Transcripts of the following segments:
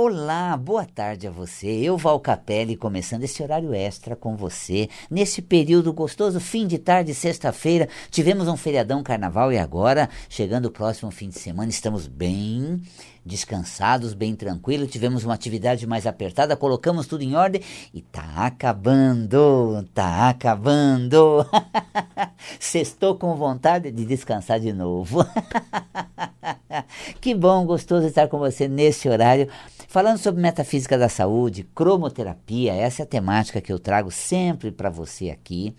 Olá, boa tarde a você. Eu, Val Capelli, começando esse horário extra com você. Nesse período gostoso, fim de tarde, sexta-feira, tivemos um feriadão carnaval e agora, chegando o próximo fim de semana, estamos bem descansados, bem tranquilos. Tivemos uma atividade mais apertada, colocamos tudo em ordem e tá acabando, tá acabando. Sextou com vontade de descansar de novo. que bom, gostoso estar com você nesse horário Falando sobre metafísica da saúde, cromoterapia, essa é a temática que eu trago sempre para você aqui.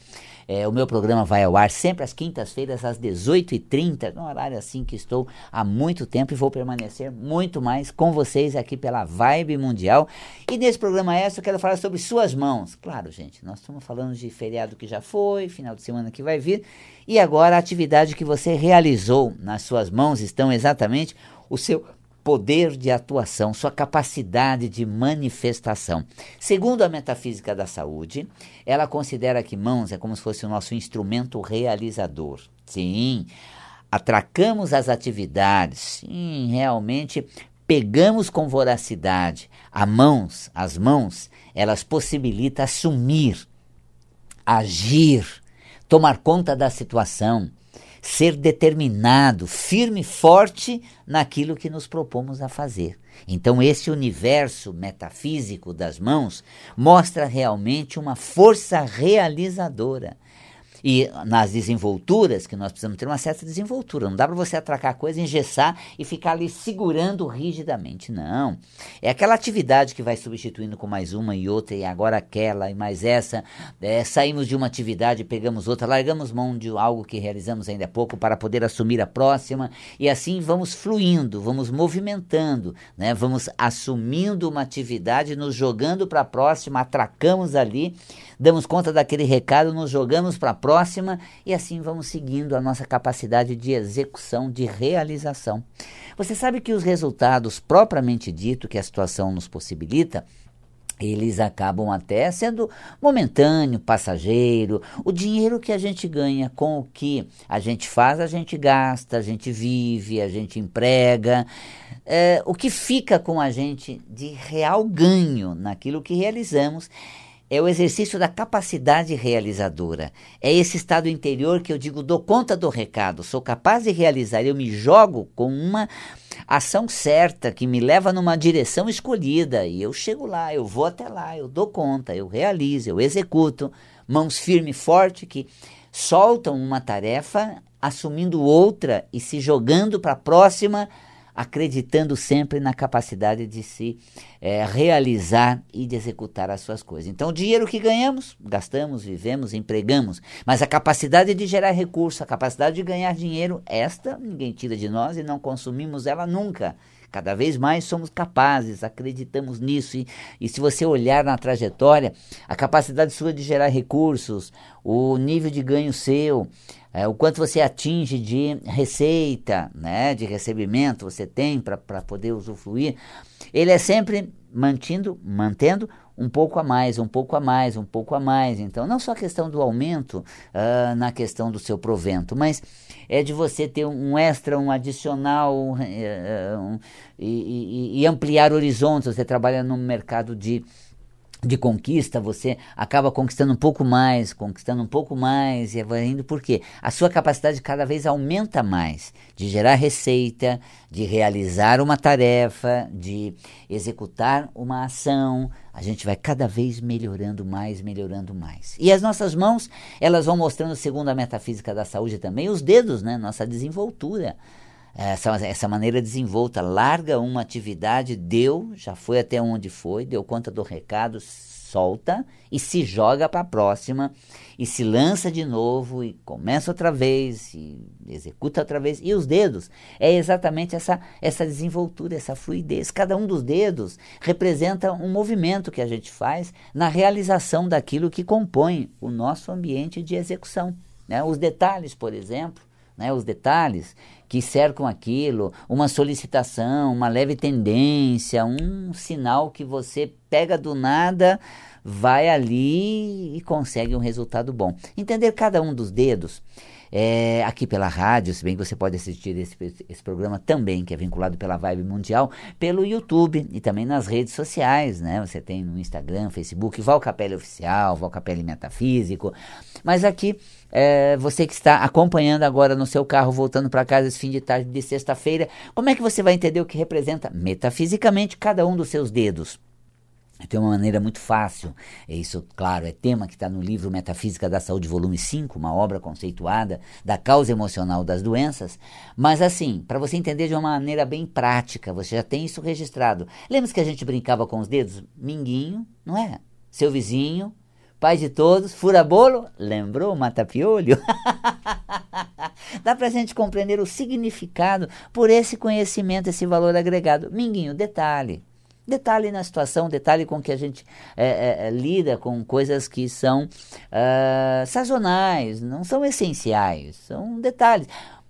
É, o meu programa vai ao ar sempre às quintas-feiras, às 18h30, no horário assim que estou há muito tempo e vou permanecer muito mais com vocês aqui pela Vibe Mundial. E nesse programa extra eu quero falar sobre suas mãos. Claro, gente, nós estamos falando de feriado que já foi, final de semana que vai vir, e agora a atividade que você realizou nas suas mãos estão exatamente o seu poder de atuação, sua capacidade de manifestação. Segundo a metafísica da saúde, ela considera que mãos é como se fosse o nosso instrumento realizador. Sim, atracamos as atividades, sim, realmente pegamos com voracidade. A mãos, as mãos, elas possibilitam assumir, agir, tomar conta da situação, ser determinado, firme e forte naquilo que nos propomos a fazer. Então, esse universo metafísico das mãos mostra realmente uma força realizadora. E nas desenvolturas, que nós precisamos ter uma certa desenvoltura. Não dá para você atracar a coisa, engessar e ficar ali segurando rigidamente. Não. É aquela atividade que vai substituindo com mais uma e outra, e agora aquela e mais essa. É, saímos de uma atividade, pegamos outra, largamos mão de algo que realizamos ainda há pouco para poder assumir a próxima. E assim vamos fluindo, vamos movimentando, né? vamos assumindo uma atividade, nos jogando para a próxima, atracamos ali damos conta daquele recado, nos jogamos para a próxima e assim vamos seguindo a nossa capacidade de execução, de realização. Você sabe que os resultados propriamente dito que a situação nos possibilita, eles acabam até sendo momentâneo, passageiro. O dinheiro que a gente ganha com o que a gente faz, a gente gasta, a gente vive, a gente emprega. É, o que fica com a gente de real ganho naquilo que realizamos é o exercício da capacidade realizadora. É esse estado interior que eu digo, dou conta do recado, sou capaz de realizar, eu me jogo com uma ação certa que me leva numa direção escolhida. E eu chego lá, eu vou até lá, eu dou conta, eu realizo, eu executo, mãos firme e forte que soltam uma tarefa, assumindo outra e se jogando para a próxima acreditando sempre na capacidade de se é, realizar e de executar as suas coisas. Então, o dinheiro que ganhamos, gastamos, vivemos, empregamos, mas a capacidade de gerar recurso, a capacidade de ganhar dinheiro, esta ninguém tira de nós e não consumimos ela nunca. Cada vez mais somos capazes, acreditamos nisso. E, e, se você olhar na trajetória, a capacidade sua de gerar recursos, o nível de ganho seu, é, o quanto você atinge de receita, né, de recebimento você tem para poder usufruir, ele é sempre mantindo, mantendo um pouco a mais, um pouco a mais, um pouco a mais. Então, não só a questão do aumento uh, na questão do seu provento, mas é de você ter um extra, um adicional um, e, e, e ampliar horizontes. Você trabalha no mercado de de conquista, você acaba conquistando um pouco mais, conquistando um pouco mais, e vai indo por quê? A sua capacidade cada vez aumenta mais de gerar receita, de realizar uma tarefa, de executar uma ação. A gente vai cada vez melhorando mais, melhorando mais. E as nossas mãos, elas vão mostrando, segundo a metafísica da saúde também, os dedos, né? Nossa desenvoltura essa, essa maneira desenvolta, larga uma atividade, deu, já foi até onde foi, deu conta do recado, solta e se joga para a próxima e se lança de novo e começa outra vez e executa outra vez. E os dedos é exatamente essa, essa desenvoltura, essa fluidez. Cada um dos dedos representa um movimento que a gente faz na realização daquilo que compõe o nosso ambiente de execução. Né? Os detalhes, por exemplo, né, os detalhes que cercam aquilo, uma solicitação, uma leve tendência, um sinal que você pega do nada, vai ali e consegue um resultado bom. Entender cada um dos dedos é, aqui pela rádio, se bem que você pode assistir esse, esse programa também, que é vinculado pela Vibe Mundial, pelo YouTube e também nas redes sociais, né? Você tem no Instagram, Facebook, Val Capelli Oficial, Val Capelli Metafísico. Mas aqui, é, você que está acompanhando agora no seu carro, voltando para casa esse fim de tarde de sexta-feira, como é que você vai entender o que representa metafisicamente cada um dos seus dedos? Tem uma maneira muito fácil, isso, claro, é tema que está no livro Metafísica da Saúde, volume 5, uma obra conceituada da causa emocional das doenças. Mas, assim, para você entender de uma maneira bem prática, você já tem isso registrado. Lembra que a gente brincava com os dedos? Minguinho, não é? Seu vizinho, pai de todos, fura bolo, lembrou mata-piolho? Dá para a gente compreender o significado por esse conhecimento, esse valor agregado. Minguinho, detalhe. Detalhe na situação, detalhe com que a gente é, é, é, lida com coisas que são uh, sazonais, não são essenciais, são detalhes.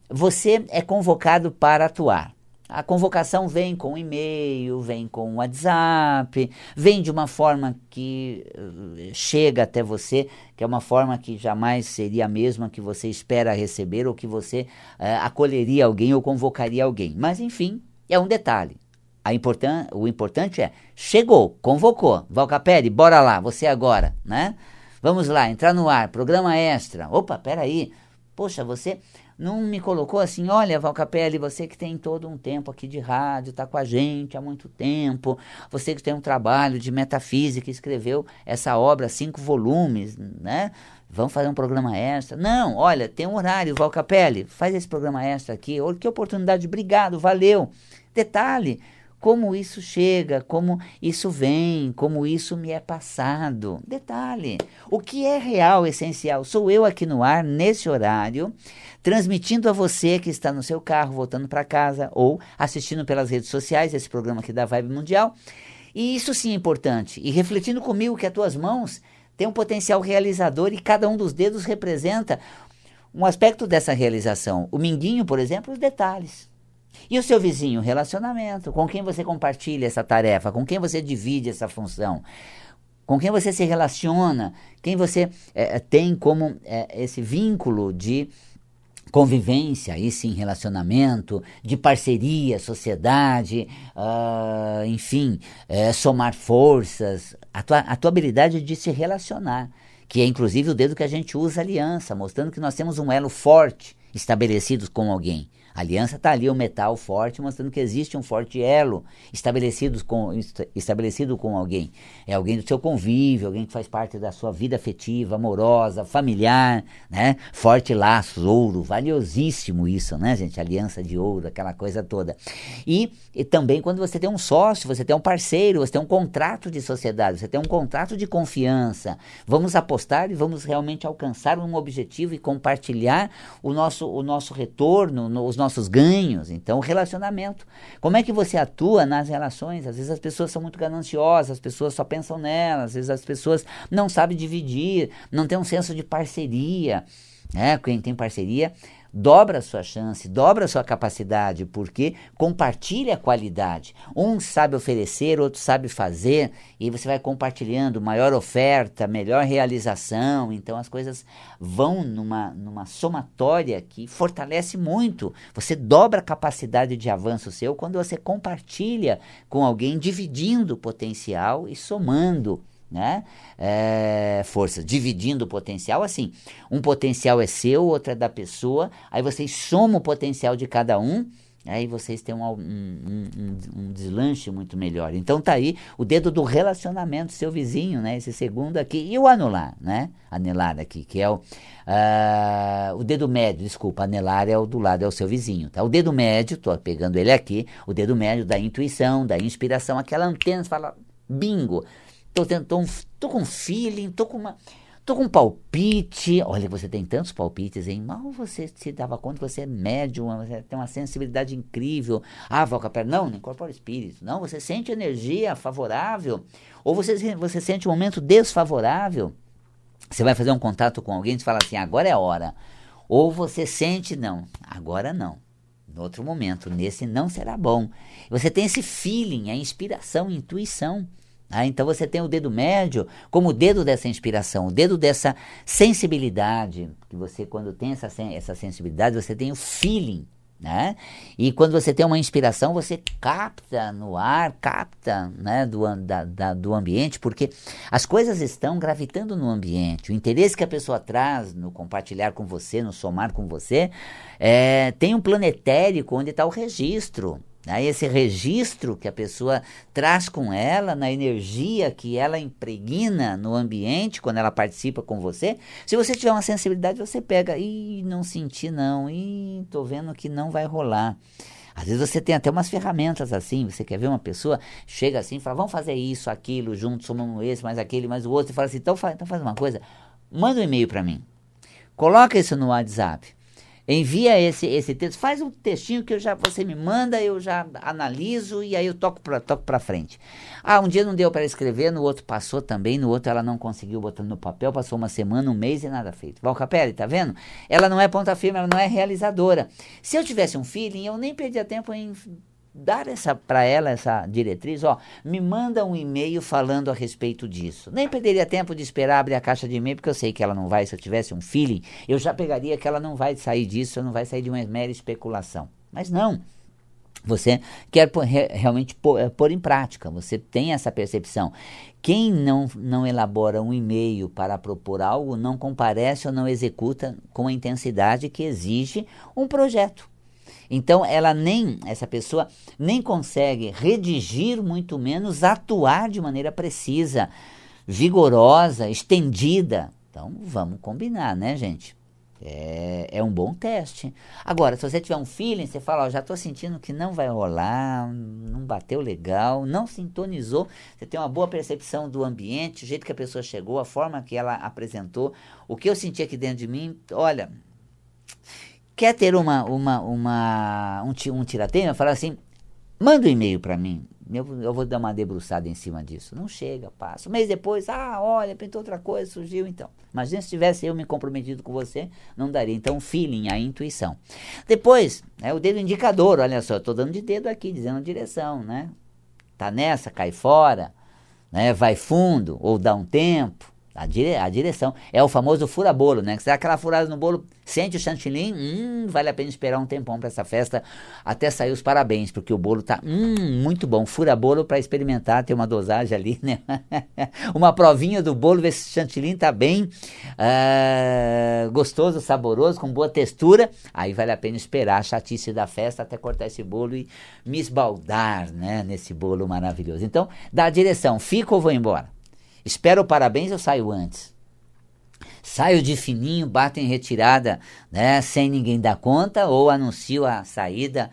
Você é convocado para atuar. A convocação vem com e-mail, vem com WhatsApp, vem de uma forma que uh, chega até você, que é uma forma que jamais seria a mesma que você espera receber ou que você uh, acolheria alguém ou convocaria alguém. Mas, enfim, é um detalhe. A importan o importante é, chegou, convocou, Valcapelli, bora lá, você agora, né? Vamos lá, entrar no ar, programa extra. Opa, peraí, poxa, você não me colocou assim, olha, Valcapelli, você que tem todo um tempo aqui de rádio, está com a gente há muito tempo, você que tem um trabalho de metafísica, escreveu essa obra, cinco volumes, né? Vamos fazer um programa extra. Não, olha, tem um horário, Valcapelli, faz esse programa extra aqui. Que oportunidade, obrigado, valeu. Detalhe, como isso chega, como isso vem, como isso me é passado. Detalhe: o que é real, essencial, sou eu aqui no ar, nesse horário, transmitindo a você que está no seu carro, voltando para casa ou assistindo pelas redes sociais esse programa aqui da Vibe Mundial. E isso sim é importante. E refletindo comigo que as tuas mãos têm um potencial realizador e cada um dos dedos representa um aspecto dessa realização. O minguinho, por exemplo, os detalhes. E o seu vizinho? Relacionamento. Com quem você compartilha essa tarefa? Com quem você divide essa função? Com quem você se relaciona? Quem você é, tem como é, esse vínculo de convivência, aí sim, relacionamento, de parceria, sociedade, uh, enfim, é, somar forças, a tua, a tua habilidade de se relacionar, que é inclusive o dedo que a gente usa aliança, mostrando que nós temos um elo forte estabelecido com alguém. A aliança está ali, o um metal forte, mostrando que existe um forte elo estabelecido com, estabelecido com alguém. É alguém do seu convívio, alguém que faz parte da sua vida afetiva, amorosa, familiar, né? Forte laços, ouro, valiosíssimo isso, né, gente? Aliança de ouro, aquela coisa toda. E, e também quando você tem um sócio, você tem um parceiro, você tem um contrato de sociedade, você tem um contrato de confiança. Vamos apostar e vamos realmente alcançar um objetivo e compartilhar o nosso, o nosso retorno, os nossos ganhos. Então, relacionamento. Como é que você atua nas relações? Às vezes as pessoas são muito gananciosas, as pessoas só pensam nelas, às vezes as pessoas não sabem dividir, não tem um senso de parceria. Né? Quem tem parceria dobra a sua chance, dobra a sua capacidade, porque compartilha a qualidade. Um sabe oferecer, outro sabe fazer, e você vai compartilhando maior oferta, melhor realização. Então as coisas vão numa, numa somatória que fortalece muito. Você dobra a capacidade de avanço seu quando você compartilha com alguém, dividindo o potencial e somando né? É, forças, dividindo o potencial assim. Um potencial é seu, outro é da pessoa, aí vocês somam o potencial de cada um, aí vocês têm um, um, um, um, deslanche muito melhor. Então tá aí o dedo do relacionamento, seu vizinho, né? Esse segundo aqui, e o anular, né? Anelar aqui, que é o, uh, o dedo médio, desculpa, anelar é o do lado, é o seu vizinho, tá? O dedo médio, tô pegando ele aqui, o dedo médio da intuição, da inspiração, aquela antena, fala, bingo, Tô, tô, tô com feeling, tô com uma. Tô com um palpite. Olha, você tem tantos palpites, hein? Mal você se dava conta que você é médium, você tem uma sensibilidade incrível. Ah, Valcapé, não, não incorpora espírito. Não, você sente energia favorável. Ou você, você sente um momento desfavorável. Você vai fazer um contato com alguém e fala assim, agora é a hora. Ou você sente, não, agora não. No outro momento, nesse não será bom. Você tem esse feeling, a inspiração, a intuição. Ah, então você tem o dedo médio como o dedo dessa inspiração, o dedo dessa sensibilidade. Que você, quando tem essa, essa sensibilidade, você tem o feeling. Né? E quando você tem uma inspiração, você capta no ar, capta né, do, da, da, do ambiente, porque as coisas estão gravitando no ambiente. O interesse que a pessoa traz no compartilhar com você, no somar com você, é, tem um planetérico onde está o registro. Aí esse registro que a pessoa traz com ela, na energia que ela impregna no ambiente quando ela participa com você, se você tiver uma sensibilidade, você pega, e não senti não, e tô vendo que não vai rolar. Às vezes você tem até umas ferramentas assim, você quer ver uma pessoa, chega assim fala, vamos fazer isso, aquilo, juntos, somamos esse, mais aquele, mais o outro, e fala assim, então faz, então faz uma coisa, manda um e-mail para mim, coloca isso no WhatsApp, envia esse, esse texto, faz um textinho que eu já, você me manda, eu já analiso e aí eu toco para toco para frente. Ah, um dia não deu para escrever, no outro passou também, no outro ela não conseguiu botar no papel, passou uma semana, um mês e nada feito. Valcapelli, tá vendo? Ela não é ponta firme, ela não é realizadora. Se eu tivesse um feeling, eu nem perdia tempo em dar essa para ela essa diretriz, ó, me manda um e-mail falando a respeito disso. Nem perderia tempo de esperar abrir a caixa de e-mail, porque eu sei que ela não vai, se eu tivesse um feeling, eu já pegaria que ela não vai sair disso, não vai sair de uma mera especulação. Mas não. Você quer realmente eh, pôr, em prática, você tem essa percepção. Quem não, não elabora um e-mail para propor algo, não comparece ou não executa com a intensidade que exige um projeto. Então ela nem, essa pessoa nem consegue redigir, muito menos atuar de maneira precisa, vigorosa, estendida. Então vamos combinar, né, gente? É, é um bom teste. Agora, se você tiver um feeling, você fala, ó, já estou sentindo que não vai rolar, não bateu legal, não sintonizou, você tem uma boa percepção do ambiente, o jeito que a pessoa chegou, a forma que ela apresentou, o que eu senti aqui dentro de mim, olha, quer ter uma, uma, uma, um, um tirateima, fala assim, manda um e-mail para mim, eu, eu, vou dar uma debruçada em cima disso. Não chega, passa. Um mês depois, ah, olha, pintou outra coisa, surgiu então. Imagina se tivesse eu me comprometido com você, não daria. Então, o feeling, a intuição. Depois, é o dedo indicador, olha só, eu estou dando de dedo aqui, dizendo a direção, né? Tá nessa, cai fora, né? vai fundo, ou dá um tempo. A, dire, a direção. É o famoso fura-bolo, né? Que você dá aquela furada no bolo, sente o chantilly, hum, vale a pena esperar um tempão para essa festa até sair os parabéns, porque o bolo tá hum, muito bom. Fura-bolo para experimentar, ter uma dosagem ali, né? uma provinha do bolo, ver se o chantilly tá bem uh, gostoso, saboroso, com boa textura. Aí vale a pena esperar a chatice da festa até cortar esse bolo e me esbaldar, né? Nesse bolo maravilhoso. Então, dá a direção, fica ou vou embora? Espero parabéns, eu saio antes. Saio de fininho, bato em retirada, né, sem ninguém dar conta, ou anuncio a saída.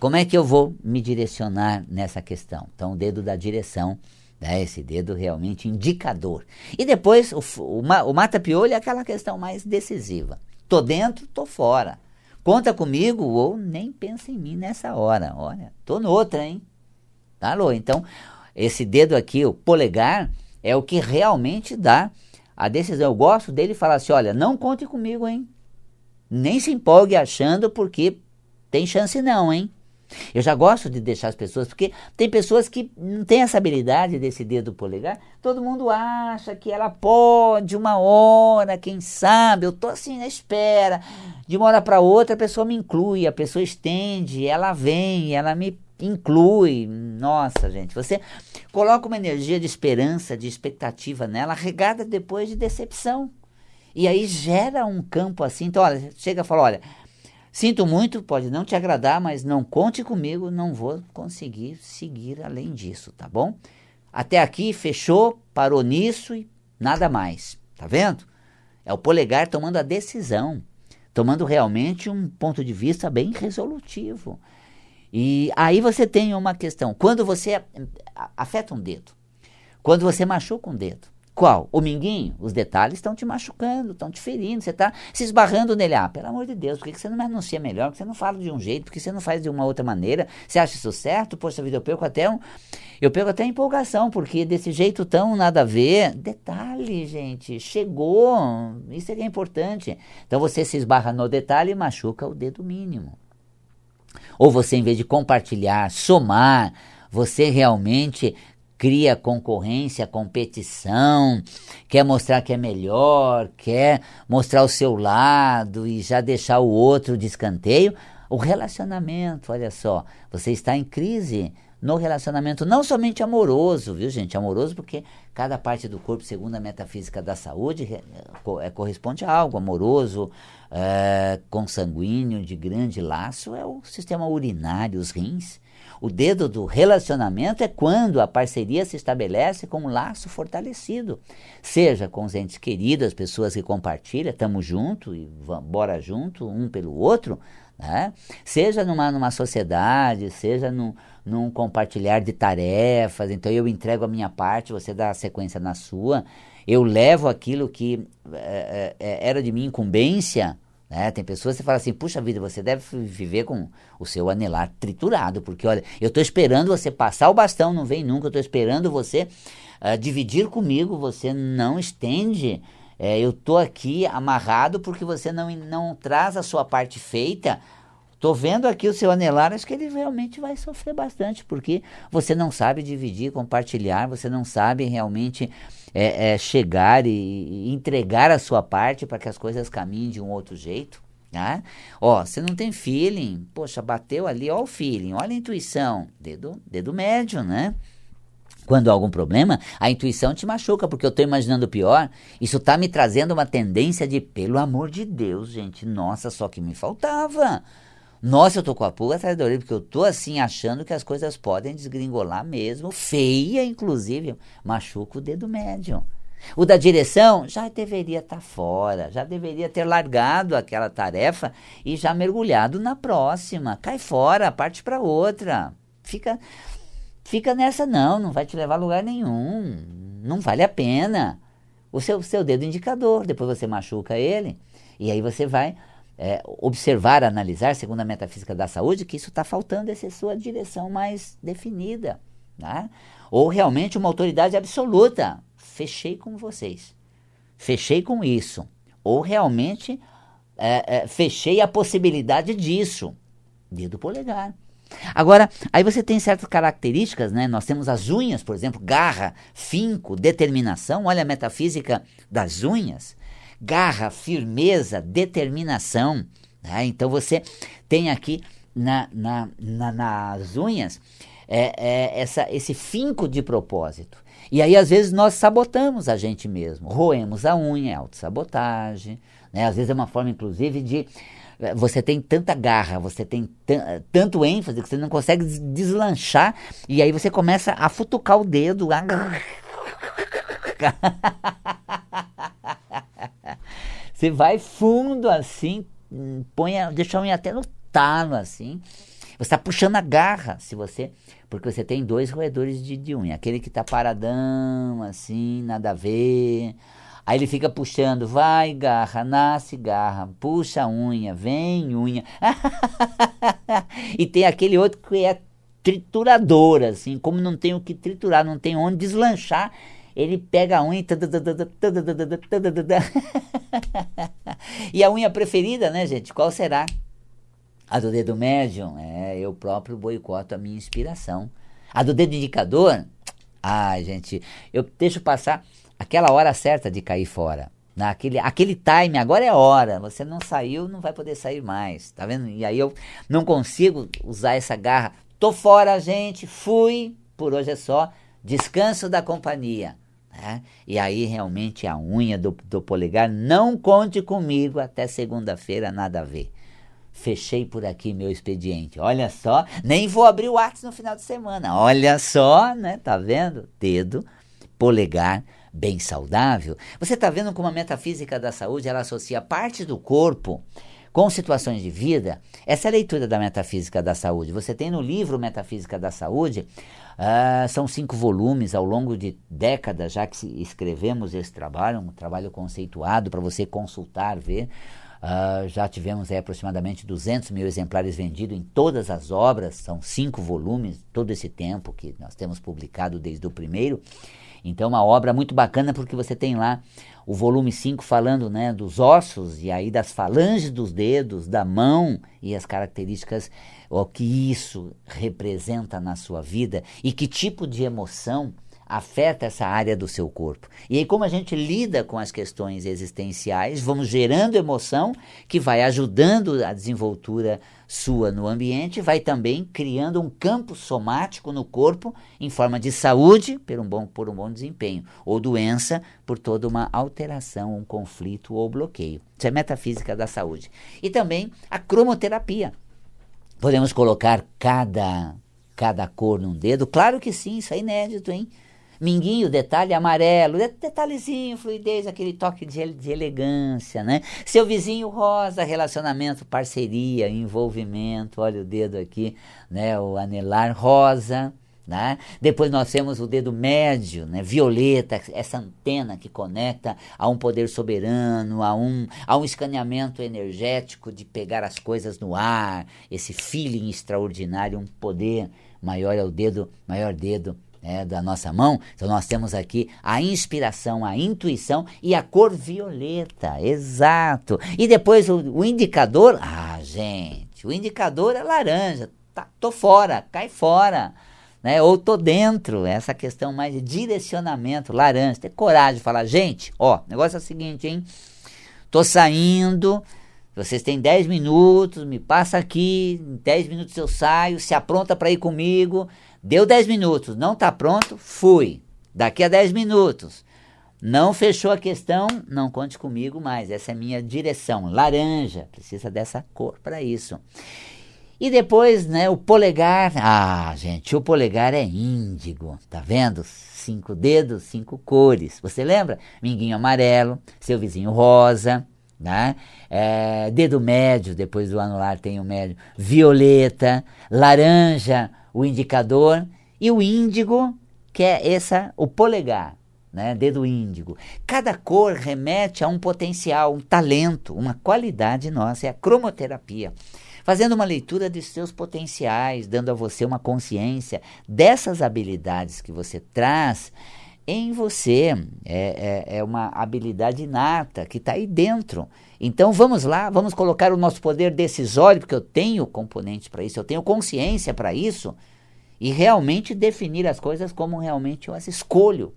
Como é que eu vou me direcionar nessa questão? Então, o dedo da direção, né, esse dedo realmente indicador. E depois, o, o, o mata-piolho é aquela questão mais decisiva. Tô dentro, tô fora. Conta comigo ou nem pensa em mim nessa hora. Olha, tô noutra, hein? Tá, Lô? Então, esse dedo aqui, o polegar, é o que realmente dá a decisão. Eu gosto dele falar assim: olha, não conte comigo, hein? Nem se empolgue achando, porque tem chance não, hein? Eu já gosto de deixar as pessoas, porque tem pessoas que não têm essa habilidade desse dedo polegar. Todo mundo acha que ela pode, uma hora, quem sabe. Eu tô assim na espera. De uma hora para outra, a pessoa me inclui, a pessoa estende, ela vem, ela me inclui. Nossa, gente, você coloca uma energia de esperança, de expectativa nela, regada depois de decepção. E aí gera um campo assim. Então, olha, chega e fala: olha, sinto muito, pode não te agradar, mas não conte comigo, não vou conseguir seguir além disso, tá bom? Até aqui fechou, parou nisso e nada mais. Tá vendo? É o polegar tomando a decisão, tomando realmente um ponto de vista bem resolutivo. E aí você tem uma questão. Quando você afeta um dedo, quando você machuca um dedo, qual? O minguinho? Os detalhes estão te machucando, estão te ferindo, você está se esbarrando nele. Ah, pelo amor de Deus, por que você não me anuncia melhor? Por que você não fala de um jeito? Por que você não faz de uma outra maneira? Você acha isso certo? Poxa vida, eu perco até um. Eu perco até empolgação, porque desse jeito tão nada a ver. Detalhe, gente, chegou. Isso é que é importante. Então você se esbarra no detalhe e machuca o dedo mínimo. Ou você, em vez de compartilhar, somar, você realmente cria concorrência, competição, quer mostrar que é melhor, quer mostrar o seu lado e já deixar o outro de escanteio. O relacionamento, olha só, você está em crise no relacionamento, não somente amoroso, viu gente? Amoroso porque cada parte do corpo, segundo a metafísica da saúde, é, corresponde a algo amoroso, é, consanguíneo, de grande laço, é o sistema urinário, os rins. O dedo do relacionamento é quando a parceria se estabelece com um laço fortalecido, seja com os entes queridos, as pessoas que compartilham, estamos juntos e bora junto, um pelo outro, né? seja numa, numa sociedade, seja num, num compartilhar de tarefas, então eu entrego a minha parte, você dá a sequência na sua, eu levo aquilo que é, é, era de minha incumbência né? Tem pessoas que falam assim, puxa vida, você deve viver com o seu anelar triturado, porque olha, eu estou esperando você passar o bastão, não vem nunca, eu estou esperando você uh, dividir comigo, você não estende. É, eu estou aqui amarrado porque você não, não traz a sua parte feita. Estou vendo aqui o seu anelar, acho que ele realmente vai sofrer bastante, porque você não sabe dividir, compartilhar, você não sabe realmente é, é, chegar e, e, entregar a sua parte para que as coisas caminhem de um outro jeito. Né? Ó, você não tem feeling, poxa, bateu ali, ó o feeling, olha a intuição, dedo, dedo médio, né? Quando há algum problema, a intuição te machuca, porque eu estou imaginando o pior. Isso está me trazendo uma tendência de, pelo amor de Deus, gente, nossa, só que me faltava. Nossa, eu tô com a pulga atrás da orelha, porque eu tô assim achando que as coisas podem desgringolar mesmo, feia inclusive, machuca o dedo médio. O da direção já deveria estar tá fora, já deveria ter largado aquela tarefa e já mergulhado na próxima. Cai fora, parte para outra. Fica fica nessa não, não vai te levar a lugar nenhum. Não vale a pena. O seu, seu dedo indicador, depois você machuca ele e aí você vai é, observar, analisar, segundo a metafísica da saúde, que isso está faltando essa sua direção mais definida. Né? Ou realmente uma autoridade absoluta. Fechei com vocês. Fechei com isso. Ou realmente é, é, fechei a possibilidade disso. Dedo polegar. Agora, aí você tem certas características, né? Nós temos as unhas, por exemplo, garra, finco, determinação. Olha a metafísica das unhas garra, firmeza, determinação. Né? Então você tem aqui na, na, na nas unhas é, é, essa, esse finco de propósito. E aí, às vezes, nós sabotamos a gente mesmo. Roemos a unha, é autossabotagem. Né? Às vezes é uma forma, inclusive, de. É, você tem tanta garra, você tem tanto ênfase que você não consegue deslanchar. E aí você começa a futucar o dedo. Você vai fundo assim, põe, deixa a unha até no talo assim. Você está puxando a garra, se você, porque você tem dois roedores de, de unha, aquele que está paradão, assim, nada a ver. Aí ele fica puxando, vai garra, nasce garra, puxa a unha, vem unha. e tem aquele outro que é triturador, assim, como não tem o que triturar, não tem onde deslanchar, ele pega a unha e a unha preferida, né, gente? Qual será? A do dedo médio? É, eu próprio boicoto a minha inspiração. A do dedo indicador? Ai, gente, eu deixo passar aquela hora certa de cair fora. Naquele, aquele time, agora é hora. Você não saiu, não vai poder sair mais. Tá vendo? E aí eu não consigo usar essa garra. Tô fora, gente. Fui. Por hoje é só. Descanso da companhia. Né? E aí realmente a unha do, do polegar, não conte comigo até segunda-feira, nada a ver. Fechei por aqui meu expediente. Olha só, nem vou abrir o WhatsApp no final de semana. Olha só, né? Tá vendo? Dedo, polegar, bem saudável. Você está vendo como a metafísica da saúde ela associa parte do corpo com situações de vida. Essa é a leitura da metafísica da saúde. Você tem no livro Metafísica da Saúde Uh, são cinco volumes ao longo de décadas já que escrevemos esse trabalho, um trabalho conceituado para você consultar, ver. Uh, já tivemos aproximadamente 200 mil exemplares vendidos em todas as obras, são cinco volumes, todo esse tempo que nós temos publicado desde o primeiro. Então, uma obra muito bacana porque você tem lá o volume 5 falando né, dos ossos e aí das falanges dos dedos, da mão e as características, o que isso representa na sua vida e que tipo de emoção afeta essa área do seu corpo. E aí, como a gente lida com as questões existenciais, vamos gerando emoção que vai ajudando a desenvoltura sua no ambiente, vai também criando um campo somático no corpo em forma de saúde por um bom, por um bom desempenho, ou doença por toda uma alteração, um conflito ou bloqueio. Isso é metafísica da saúde. E também a cromoterapia. Podemos colocar cada, cada cor num dedo? Claro que sim, isso é inédito, hein? Minguinho, detalhe amarelo, detalhezinho, fluidez, aquele toque de, de, elegância, né? Seu vizinho rosa, relacionamento, parceria, envolvimento, olha o dedo aqui, né? O anelar rosa, né? Depois nós temos o dedo médio, né? violeta, essa antena que conecta a um poder soberano, a um, a um escaneamento energético de pegar as coisas no ar, esse feeling extraordinário, um poder maior é o dedo, maior dedo né, da nossa mão. Então nós temos aqui a inspiração, a intuição e a cor violeta, exato. E depois o, o indicador, ah, gente, o indicador é laranja. Tá, tô fora, cai fora. Né? Ou tô dentro, essa questão mais de direcionamento, laranja, ter coragem de falar, gente, ó, negócio é o seguinte, hein? Tô saindo, vocês têm 10 minutos, me passa aqui, em 10 minutos eu saio, se apronta para ir comigo, Deu 10 minutos, não está pronto, fui. Daqui a 10 minutos. Não fechou a questão, não conte comigo mais. Essa é minha direção. Laranja, precisa dessa cor para isso. E depois, né, o polegar. Ah, gente, o polegar é índigo, tá vendo? Cinco dedos, cinco cores. Você lembra? Minguinho amarelo, seu vizinho rosa, né? É, dedo médio, depois do anular tem o médio, violeta, laranja, o indicador, e o índigo, que é essa, o polegar, né, dedo índigo. Cada cor remete a um potencial, um talento, uma qualidade nossa, é a cromoterapia. Fazendo uma leitura de seus potenciais, dando a você uma consciência dessas habilidades que você traz em você. É, é, é uma habilidade inata que está aí dentro. Então vamos lá, vamos colocar o nosso poder decisório, porque eu tenho componente para isso, eu tenho consciência para isso, e realmente definir as coisas como realmente eu as escolho.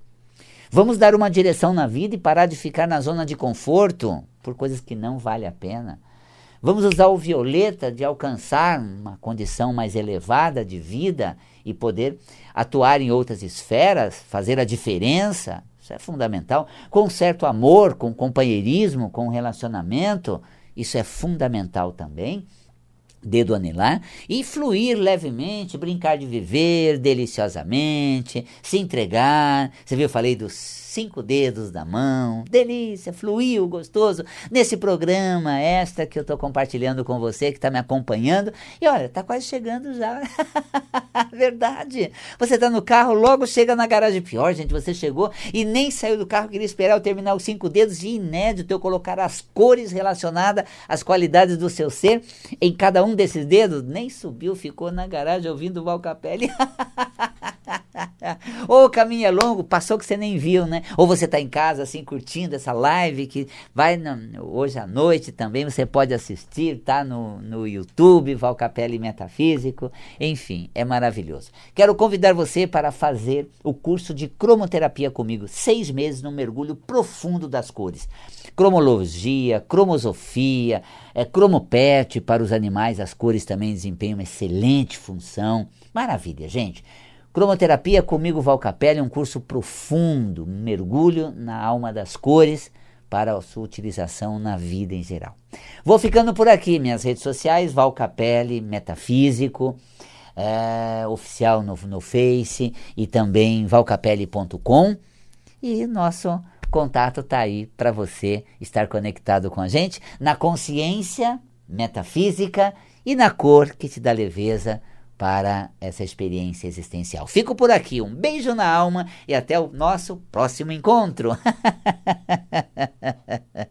Vamos dar uma direção na vida e parar de ficar na zona de conforto por coisas que não vale a pena. Vamos usar o violeta de alcançar uma condição mais elevada de vida e poder atuar em outras esferas, fazer a diferença, isso é fundamental. Com certo amor, com companheirismo, com relacionamento, isso é fundamental também. Dedo anelar e fluir levemente, brincar de viver deliciosamente, se entregar. Você viu, eu falei dos cinco dedos da mão. Delícia, fluiu, gostoso. Nesse programa esta que eu estou compartilhando com você, que está me acompanhando. E olha, está quase chegando já. Verdade. Você está no carro, logo chega na garagem. Pior, gente, você chegou e nem saiu do carro, queria esperar eu terminar os cinco dedos. E inédito eu colocar as cores relacionadas às qualidades do seu ser em cada um desses dedos. Nem subiu, ficou na garagem ouvindo o Valcapelli. Ou o caminho é longo, passou que você nem viu, né? Ou você está em casa assim curtindo essa live que vai hoje à noite também, você pode assistir, tá no, no YouTube, Valcapelli Metafísico, enfim, é maravilhoso. Quero convidar você para fazer o curso de cromoterapia comigo, seis meses no mergulho profundo das cores. Cromologia, cromosofia, é, cromopet para os animais, as cores também desempenham uma excelente função. Maravilha, gente. Cromoterapia comigo Valcapelli é um curso profundo, um mergulho na alma das cores para a sua utilização na vida em geral. Vou ficando por aqui, minhas redes sociais, Valcapelli Metafísico, é, oficial no, no Face e também valcapelli.com e nosso contato está aí para você estar conectado com a gente na consciência metafísica e na cor que te dá leveza para essa experiência existencial. Fico por aqui, um beijo na alma e até o nosso próximo encontro.